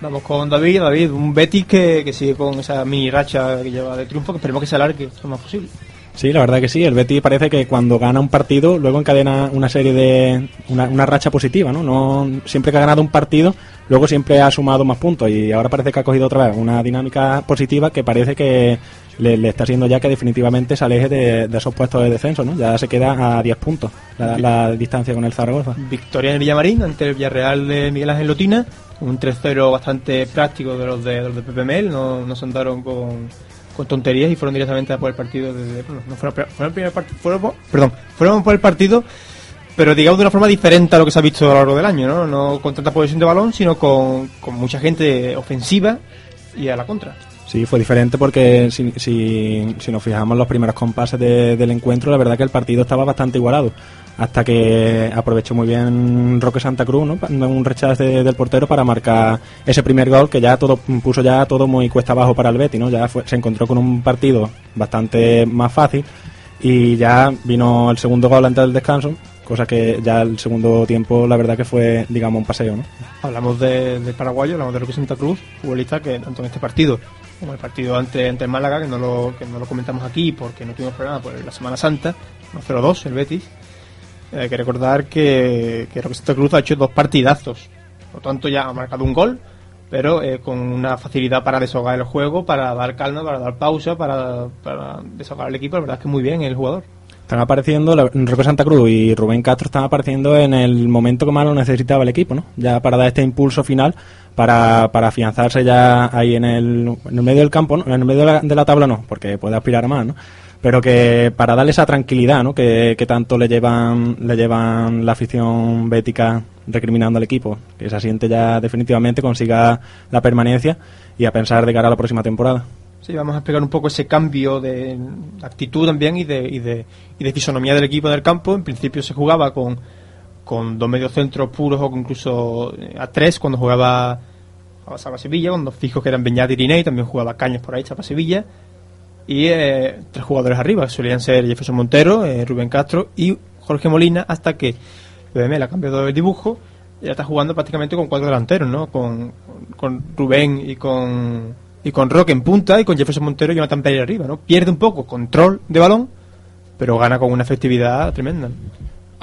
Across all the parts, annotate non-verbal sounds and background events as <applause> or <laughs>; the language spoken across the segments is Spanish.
Vamos con David, David, un Betis que, que sigue con esa mini racha que lleva de triunfo, que esperemos que se alargue lo más posible. Sí, la verdad que sí. El Betis parece que cuando gana un partido, luego encadena una serie de. una, una racha positiva, ¿no? ¿no? Siempre que ha ganado un partido, luego siempre ha sumado más puntos. Y ahora parece que ha cogido otra vez una dinámica positiva que parece que le, le está haciendo ya que definitivamente se aleje de, de esos puestos de descenso, ¿no? Ya se queda a 10 puntos la, la distancia con el Zaragoza. Victoria en el Villamarín ante el Villarreal de Miguel Ángel Lotina. Un 3-0 bastante práctico de los de, de los de PPML. No, no se andaron con, con tonterías y fueron directamente a por el partido. Desde, bueno, no fueron, fueron primer partido. Fueron, perdón, fueron por el partido, pero digamos de una forma diferente a lo que se ha visto a lo largo del año, ¿no? No con tanta posesión de balón, sino con, con mucha gente ofensiva y a la contra. Sí, fue diferente porque si, si, nos fijamos los primeros compases de- del encuentro, la verdad que el partido estaba bastante igualado. Hasta que aprovechó muy bien Roque Santa Cruz, ¿no? Un rechazo de- del portero para marcar ese primer gol que ya todo puso ya todo muy cuesta abajo para el Betis, ¿no? Ya fue- se encontró con un partido bastante más fácil y ya vino el segundo gol antes del descanso, cosa que ya el segundo tiempo la verdad que fue, digamos, un paseo, ¿no? Hablamos de- del paraguayo, hablamos de Roque Santa Cruz, futbolista que tanto en este partido como el partido ante, ante el Málaga, que no, lo, que no lo comentamos aquí porque no tuvimos programa por la Semana Santa, 1-0-2 el Betis. Eh, hay que recordar que, que Santa Cruz ha hecho dos partidazos, por lo tanto ya ha marcado un gol, pero eh, con una facilidad para desahogar el juego, para dar calma, para dar pausa, para, para desahogar el equipo. La verdad es que muy bien el jugador. Están apareciendo, Roque Santa Cruz y Rubén Castro están apareciendo en el momento que más lo necesitaba el equipo, ¿no? Ya para dar este impulso final, para, para afianzarse ya ahí en el, en el medio del campo, ¿no? En el medio de la, de la tabla no, porque puede aspirar a más, ¿no? Pero que para darle esa tranquilidad, ¿no? Que, que tanto le llevan, le llevan la afición bética recriminando al equipo, que se asiente ya definitivamente, consiga la permanencia y a pensar de cara a la próxima temporada. Sí, vamos a explicar un poco ese cambio de actitud también y de, y de, y de fisonomía del equipo del campo. En principio se jugaba con, con dos mediocentros puros o incluso eh, a tres cuando jugaba jugaba Salva Sevilla, con dos fijos que eran Beñat y Irinei, también jugaba Cañas por ahí, Chapa Sevilla. Y eh, tres jugadores arriba, que solían ser Jefferson Montero, eh, Rubén Castro y Jorge Molina, hasta que BML ha cambiado de dibujo y ya está jugando prácticamente con cuatro delanteros, ¿no? Con, con Rubén y con, y con Roque en punta y con Jefferson Montero y Jonathan Pereira arriba, ¿no? Pierde un poco control de balón, pero gana con una efectividad tremenda.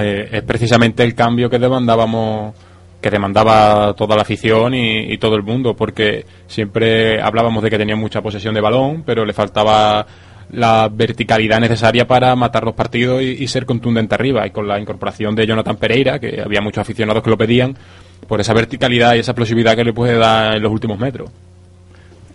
Eh, es precisamente el cambio que demandábamos que demandaba toda la afición y, y todo el mundo porque siempre hablábamos de que tenía mucha posesión de balón pero le faltaba la verticalidad necesaria para matar los partidos y, y ser contundente arriba y con la incorporación de Jonathan Pereira que había muchos aficionados que lo pedían por esa verticalidad y esa explosividad que le puede dar en los últimos metros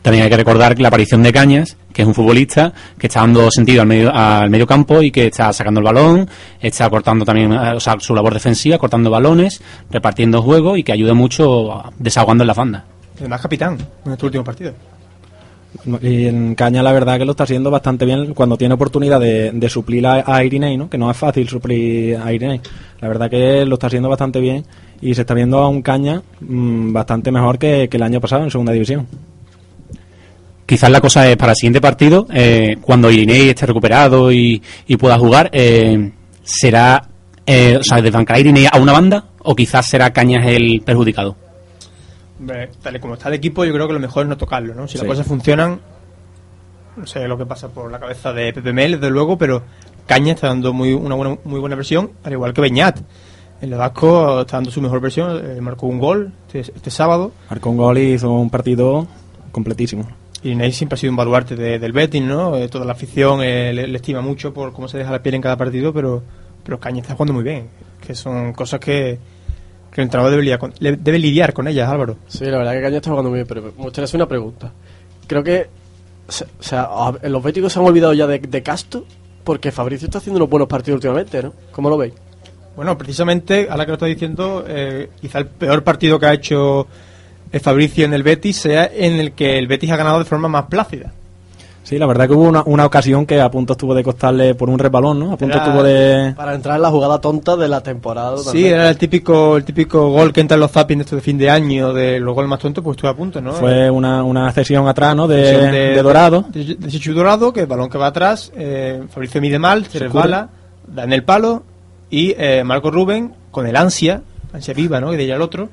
También hay que recordar que la aparición de Cañas, que es un futbolista que está dando sentido al medio, al medio campo y que está sacando el balón, está cortando también eh, o sea, su labor defensiva, cortando balones, repartiendo juego y que ayuda mucho a- desahogando en la banda. Además, capitán en este último partido. Y en Caña la verdad que lo está haciendo bastante bien cuando tiene oportunidad de, de suplir a, a Irinei, ¿no? Que no es fácil suplir a Irinei. La verdad que lo está haciendo bastante bien y se está viendo a un Caña mm, bastante mejor que, que el año pasado en segunda división. Quizás la cosa es para el siguiente partido, eh, cuando Irinei esté recuperado y, y pueda jugar, eh, será, eh, o sea, desbancar a Irinei a una banda o quizás será Cañas el perjudicado. Hombre, tal y como está el equipo, yo creo que lo mejor es no tocarlo, ¿no? Si Sí. las cosas funcionan, no sé lo que pasa por la cabeza de PPML, desde luego, pero Caña está dando muy una buena, muy buena versión, al igual que Beñat. El Vasco está dando su mejor versión, eh, marcó un gol este, este sábado. Marcó un gol y hizo un partido completísimo. Y Inés siempre ha sido un baluarte de- del Betis, ¿no? Eh, toda la afición eh, le, le estima mucho por cómo se deja la piel en cada partido, pero, pero Caña está jugando muy bien. Que son cosas que, que el entrenador debe lidiar, con, debe lidiar con ellas, Álvaro. Sí, la verdad que Caña está jugando muy bien, pero me gustaría hacer una pregunta. Creo que, o sea, los béticos se han olvidado ya de, de Casto, porque Fabricio está haciendo unos buenos partidos últimamente, ¿no? ¿Cómo lo veis? Bueno, precisamente, ahora que lo estoy diciendo, eh, quizá el peor partido que ha hecho Fabricio en el Betis sea en el que el Betis ha ganado de forma más plácida. Sí, la verdad que hubo una, una ocasión que a punto estuvo de costarle por un resbalón, ¿no? A punto Era- estuvo de... Para entrar en la jugada tonta de la temporada. Sí, era el típico el típico gol que entra en los zapping de estos de fin de año, de los goles más tontos, pues estuve a punto, ¿no? Fue una, una cesión atrás, ¿no? De, de, Dorado. De, de Chichu Dorado, que el balón que va atrás, eh, Fabricio mide mal, se Se resbala, da en el palo y eh, Marco Rubén, con el ansia, ansia viva, ¿no? Y de ella al otro,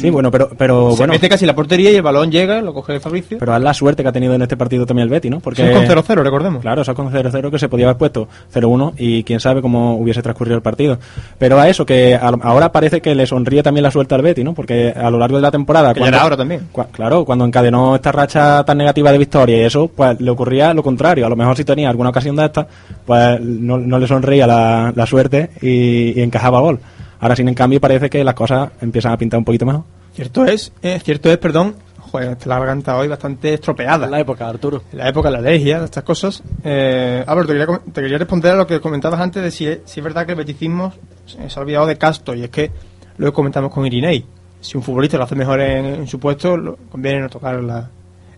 Sí, bueno, pero, pero se bueno... mete casi la portería y el balón llega, lo coge Fabricio. Pero es la suerte que ha tenido en este partido también el Betty, ¿no? Porque Son con 0-0, recordemos. Claro, eso con 0-0 que se podía haber puesto 0-1 y quién sabe cómo hubiese transcurrido el partido. Pero a eso, que a- ahora parece que le sonríe también la suerte al Betty, ¿no? Porque a lo largo de la temporada... Que ya era ahora también. cua- claro, cuando encadenó esta racha tan negativa de victoria y eso, pues le ocurría lo contrario. A lo mejor si tenía alguna ocasión de esta, pues no, no le sonreía la, la suerte y, y encajaba gol. Ahora, sin en cambio, parece que las cosas empiezan a pintar un poquito mejor. Cierto es, eh, cierto es, perdón, joder, la garganta hoy bastante estropeada. En la época, Arturo. En la época de la alergia, de estas cosas. Eh, Álvaro, te quería, te quería responder a lo que comentabas antes de si, es- si es verdad que el beticismo se ha olvidado de Casto, y es que lo que comentamos con Irinei. Si un futbolista lo hace mejor en, en su puesto, lo, conviene no tocar la...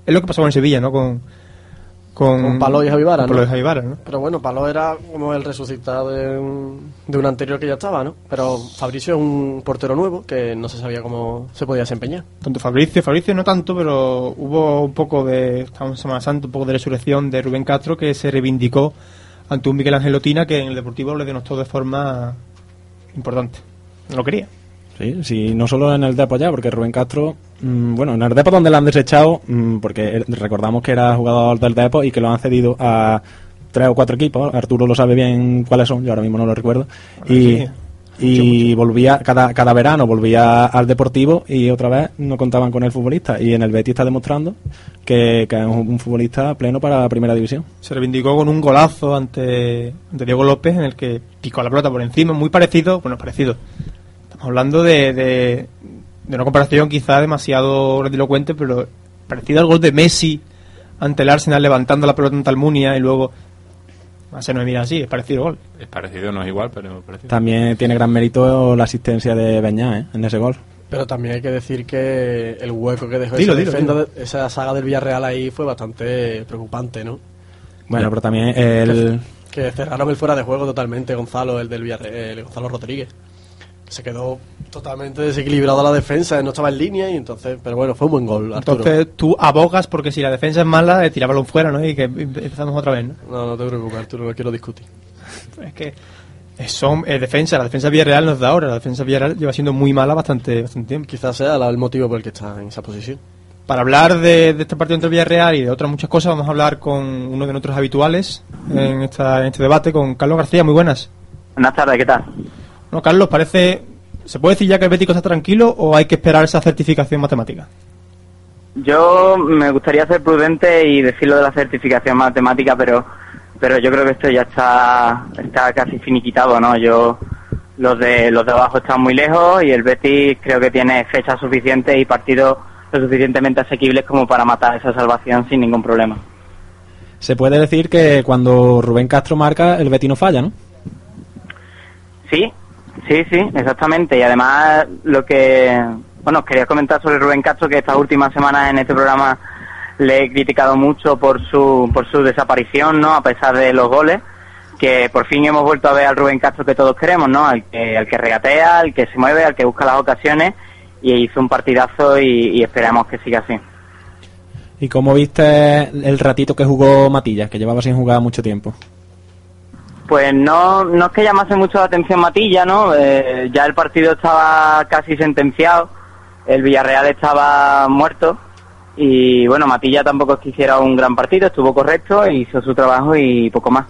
Es lo que pasó en Sevilla, ¿no? Con, con, Con Paló y Javi Vara, con Paló ¿no? Pero bueno, Paló era como el resucitado de un, de un anterior que ya estaba, ¿no? Pero Fabricio es un portero nuevo que no se sabía cómo se podía desempeñar. Tanto Fabricio, Fabricio no tanto, pero hubo un poco de, estamos en Semana Santa, un poco de resurrección de Rubén Castro que se reivindicó ante un Miguel Ángel Lotina que en el Deportivo le denostó de forma importante. No lo quería. Sí, sí, no solo en el Depo ya, porque Rubén Castro, mm, bueno, en el Depo donde lo han desechado, mm, porque recordamos que era jugador del Depo y que lo han cedido a tres o cuatro equipos, Arturo lo sabe bien cuáles son, yo ahora mismo no lo recuerdo, y, Sí. y volvía, cada, cada verano volvía al Deportivo y otra vez no contaban con el futbolista, y en el Betis está demostrando que, que es un, un futbolista pleno para la primera división. Se reivindicó con un golazo ante, ante Diego López en el que picó la pelota por encima, muy parecido, bueno, parecido. Hablando de, de, de una comparación quizá demasiado grandilocuente, pero parecido al gol de Messi ante el Arsenal levantando la pelota ante Almunia y luego... No se no me mira así, es parecido gol. Es parecido, no es igual, pero es parecido. También tiene gran mérito la asistencia de Beñá ¿eh? en ese gol. Pero también hay que decir que el hueco que dejó Dilo, esa, dilo, dilo. esa saga del Villarreal ahí fue bastante preocupante, ¿no? Bueno, pero también el... Que cerraron el fuera de juego totalmente, Gonzalo, el del Villarreal, el Gonzalo Rodríguez. Se quedó totalmente desequilibrado la defensa, no estaba en línea y entonces, pero bueno, fue un buen gol, Arturo. Entonces tú abogas porque si la defensa es mala, eh, tira balón fuera, ¿no? Y que empezamos otra vez, ¿no? No, no te preocupes, Arturo, no quiero discutir. <laughs> Es que eh, son eh, defensa, la defensa Villarreal no es de ahora, la defensa Villarreal lleva siendo muy mala bastante, bastante tiempo. Quizás sea el motivo por el que está en esa posición. Para hablar de, de este partido entre Villarreal y de otras muchas cosas, vamos a hablar con uno de nuestros habituales en, esta, en este debate, con Carlos García. Muy buenas. Buenas tardes, ¿qué tal? No, Carlos, parece. ¿Se puede decir ya que el Bético está tranquilo o hay que esperar esa certificación matemática? Yo me gustaría ser prudente y decirlo de la certificación matemática, pero pero yo creo que esto ya está está casi finiquitado, ¿no? Yo los de los de abajo están muy lejos y el Betis creo que tiene fechas suficientes y partidos lo suficientemente asequibles como para matar esa salvación sin ningún problema. Se puede decir que cuando Rubén Castro marca, el Betis no falla, ¿no? Sí, sí, sí, exactamente. Y además lo que, bueno, quería comentar sobre Rubén Castro, que estas últimas semanas en este programa le he criticado mucho por su, por su desaparición, ¿no? A pesar de los goles, que por fin hemos vuelto a ver al Rubén Castro que todos queremos, ¿no? Al que, al que regatea, al que se mueve, al que busca las ocasiones y hizo un partidazo y, y esperamos que siga así. ¿Y cómo viste el ratito que jugó Matillas, que llevaba sin jugar mucho tiempo? Pues no, no es que llamase mucho la atención Matilla, ¿no? Eh, ya el partido estaba casi sentenciado, el Villarreal estaba muerto y bueno, Matilla tampoco es que hiciera un gran partido, estuvo correcto, hizo su trabajo y poco más.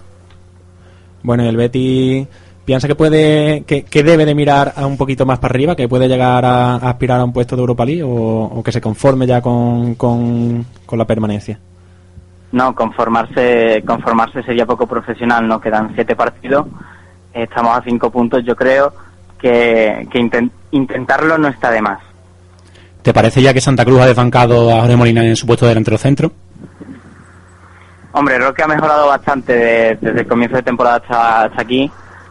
Bueno, y el Betis piensa que puede, que, que debe de mirar a un poquito más para arriba, que puede llegar a, a aspirar a un puesto de Europa League o, o que se conforme ya con, con, con la permanencia. No, conformarse, conformarse sería poco profesional, ¿no? Quedan siete partidos, estamos a cinco puntos, yo creo que, que inten- intentarlo no está de más. ¿Te parece ya que Santa Cruz ha desbancado a Jorge Molina en su puesto de delantero centro? Hombre, Roque ha mejorado bastante de- desde el comienzo de temporada hasta, hasta aquí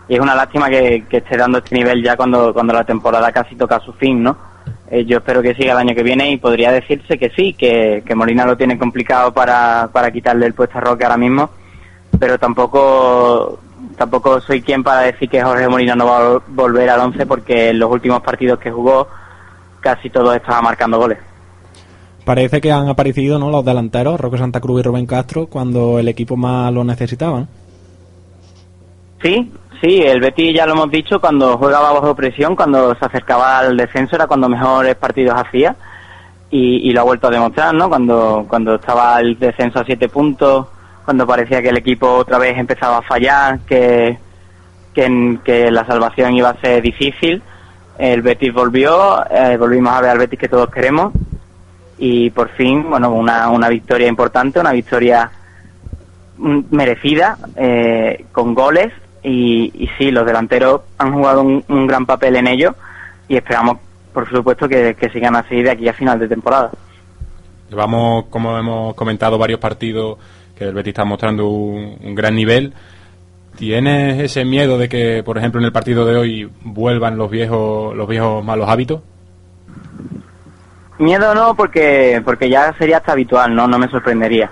y es una lástima que, que esté dando este nivel ya cuando, cuando la temporada casi toca su fin, ¿no? Eh, yo espero que siga el año que viene y podría decirse que sí, que, que Molina lo tiene complicado para, para quitarle el puesto a Roque ahora mismo, pero tampoco tampoco soy quien para decir que Jorge Molina no va a volver al 11 porque en los últimos partidos que jugó casi todos estaba marcando goles. Parece que han aparecido ¿no? los delanteros, Roque Santa Cruz y Rubén Castro, cuando el equipo más lo necesitaba. Sí, sí, el Betis ya lo hemos dicho, cuando jugaba bajo presión, cuando se acercaba al descenso era cuando mejores partidos hacía. Y, lo ha vuelto a demostrar, ¿no? Cuando, cuando estaba el descenso a siete puntos, cuando parecía que el equipo otra vez empezaba a fallar, que, que, que la salvación iba a ser difícil, el Betis volvió, eh, volvimos a ver al Betis que todos queremos. Y por fin, bueno, una, una victoria importante, una victoria mm, merecida, eh, con goles y, y sí, los delanteros han jugado un, un gran papel en ello y esperamos, por supuesto, que, que sigan así de aquí a final de temporada. Llevamos, como hemos comentado, varios partidos que el Betis está mostrando un, un gran nivel. ¿Tienes ese miedo de que, por ejemplo, en el partido de hoy vuelvan los viejos, los viejos malos hábitos? Miedo no, porque porque ya sería hasta habitual, no no me sorprendería.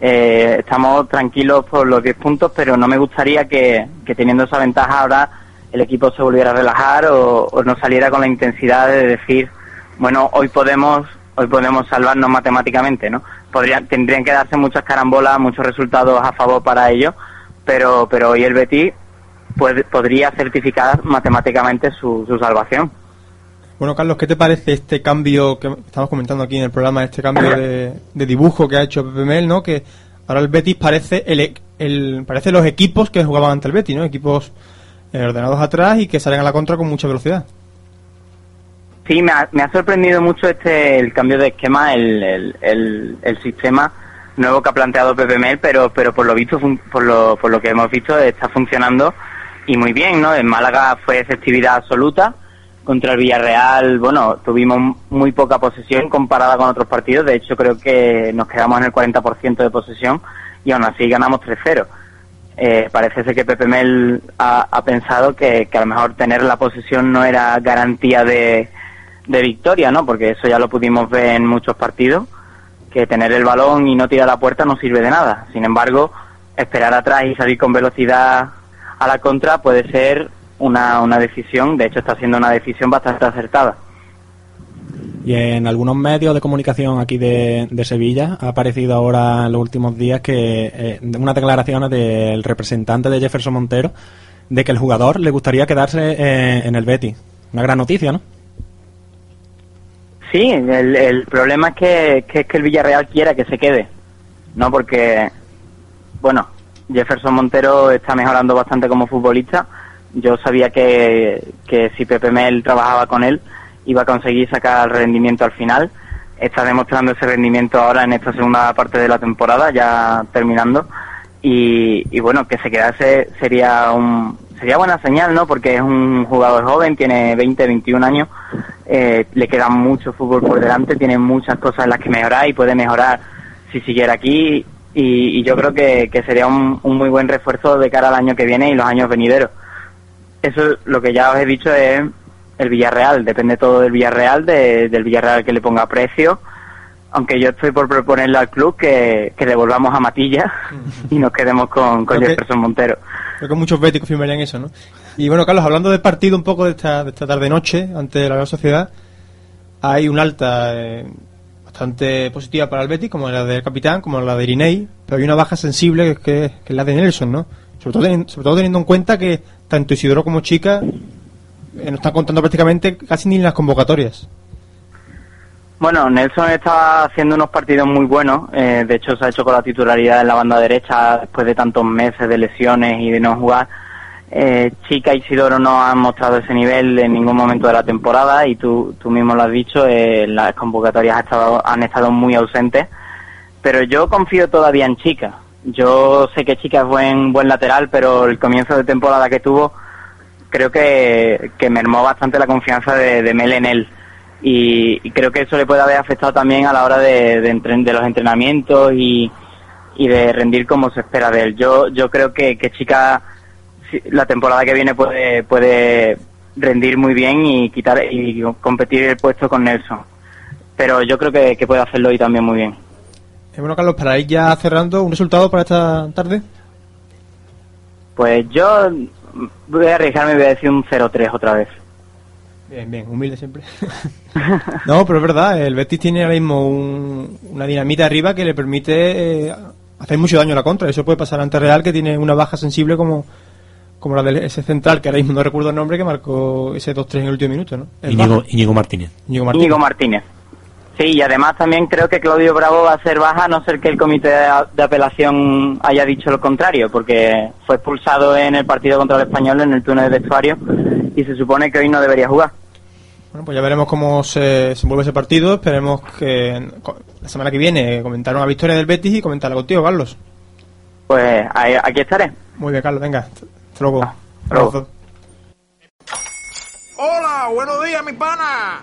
Eh, estamos tranquilos por los 10 puntos, pero no me gustaría que, teniendo esa ventaja ahora el equipo se volviera a relajar o, o no saliera con la intensidad de decir, bueno, hoy podemos hoy podemos salvarnos matemáticamente, ¿no? Podrían, tendrían que darse muchas carambolas, muchos resultados a favor para ello, pero pero hoy el Betis pues, podría certificar matemáticamente su, su salvación. Bueno, Carlos, ¿qué te parece este cambio que estamos comentando aquí en el programa, este cambio de, dibujo que ha hecho Pepe Mel, ¿no? Que ahora el Betis parece el, e- el parece los equipos que jugaban ante el Betis, ¿no? Equipos eh, ordenados atrás y que salen a la contra con mucha velocidad. Sí, me ha, me ha sorprendido mucho este el cambio de esquema, el, el, el, sistema nuevo que ha planteado Pepe Mel, pero pero por lo visto, por lo, por lo que hemos visto, está funcionando y muy bien, ¿no? En Málaga fue efectividad absoluta. Contra el Villarreal, bueno, tuvimos muy poca posesión comparada con otros partidos. De hecho, creo que nos quedamos en el 40% de posesión y aún así ganamos 3-0. Eh, parece ser que Pepe Mel ha, pensado que, que a lo mejor tener la posesión no era garantía de, de victoria, ¿no? Porque eso ya lo pudimos ver en muchos partidos, que tener el balón y no tirar la puerta no sirve de nada. Sin embargo, esperar atrás y salir con velocidad a la contra puede ser una, una decisión, de hecho está siendo una decisión bastante acertada. Y en algunos medios de comunicación aquí de, de Sevilla ha aparecido ahora en los últimos días que eh, unas declaraciones del representante de Jefferson Montero de que el jugador le gustaría quedarse eh, en el Betis. Una gran noticia, ¿no? Sí, el, el problema es que, que es que el Villarreal quiera que se quede, ¿no? Porque, bueno, Jefferson Montero está mejorando bastante como futbolista. Yo sabía que, que si Pepe Mel trabajaba con él, iba a conseguir sacar rendimiento al final. Está demostrando ese rendimiento ahora en esta segunda parte de la temporada, ya terminando. Y, bueno, que se quedase sería un, sería buena señal, ¿no? Porque es un jugador joven, tiene 20, 21 años, eh, le queda mucho fútbol por delante, tiene muchas cosas en las que mejorar y puede mejorar si siguiera aquí. Y, yo creo que, sería un muy buen refuerzo de cara al año que viene y los años venideros. Eso lo que ya os he dicho es el Villarreal, depende todo del Villarreal, de- del Villarreal que le ponga precio. Aunque yo estoy por proponerle al club que, que devolvamos a Matilla <laughs> y nos quedemos con, con que- Jefferson Montero. Creo que muchos béticos firmarían eso, ¿no? Y bueno, Carlos, hablando del partido un poco de esta, de esta tarde-noche ante la Real Sociedad, hay una alta eh, bastante positiva para el Betis, como la del capitán, como la de Irinei, pero hay una baja sensible que es, que, que es la de Nelson, ¿no? Sobre todo, teniendo en cuenta que tanto Isidoro como Chica eh, no están contando prácticamente casi ni las convocatorias. Bueno, Nelson estaba haciendo unos partidos muy buenos. eh, de hecho, se ha hecho con la titularidad en la banda derecha después de tantos meses de lesiones y de no jugar. Eh, Chica y Isidoro no han mostrado ese nivel en ningún momento de la temporada y tú, tú mismo lo has dicho, eh, las convocatorias ha estado- han estado muy ausentes. Pero yo confío todavía en Chica. Yo sé que Chica es buen, buen lateral, pero el comienzo de temporada que tuvo creo que, que mermó bastante la confianza de, de Mel en él. Y, y creo que eso le puede haber afectado también a la hora de, de, de los entrenamientos y, y de rendir como se espera de él. Yo, yo creo que, que Chica la temporada que viene puede, puede rendir muy bien y quitar y competir el puesto con Nelson. Pero yo creo que, que puede hacerlo hoy también muy bien. Eh, bueno, Carlos, para ir ya cerrando, ¿un resultado para esta tarde? Pues yo voy a arriesgarme y voy a decir un 0-3 otra vez. Bien, bien, humilde siempre. <laughs> no, pero es verdad, el Betis tiene ahora mismo un- una dinamita arriba que le permite eh, hacer mucho daño a la contra. Eso puede pasar ante Real, que tiene una baja sensible como, como la de ese central, que ahora mismo no recuerdo el nombre, que marcó ese 2-3 en el último minuto, ¿no? Íñigo Martínez. Íñigo Martínez. Íñigo Martínez. Sí, y además también creo que Claudio Bravo va a ser baja, a no ser que el comité de apelación haya dicho lo contrario, porque fue expulsado en el partido contra el español en el túnel de vestuario y se supone que hoy no debería jugar. Bueno, pues ya veremos cómo se, se envuelve ese partido. Esperemos que la semana que viene comentar una victoria del Betis y comentarla contigo, Carlos. Pues ahí- aquí estaré. Muy bien, Carlos, venga. Hasta luego. luego. Abrazo. Hola, buenos días, mi pana.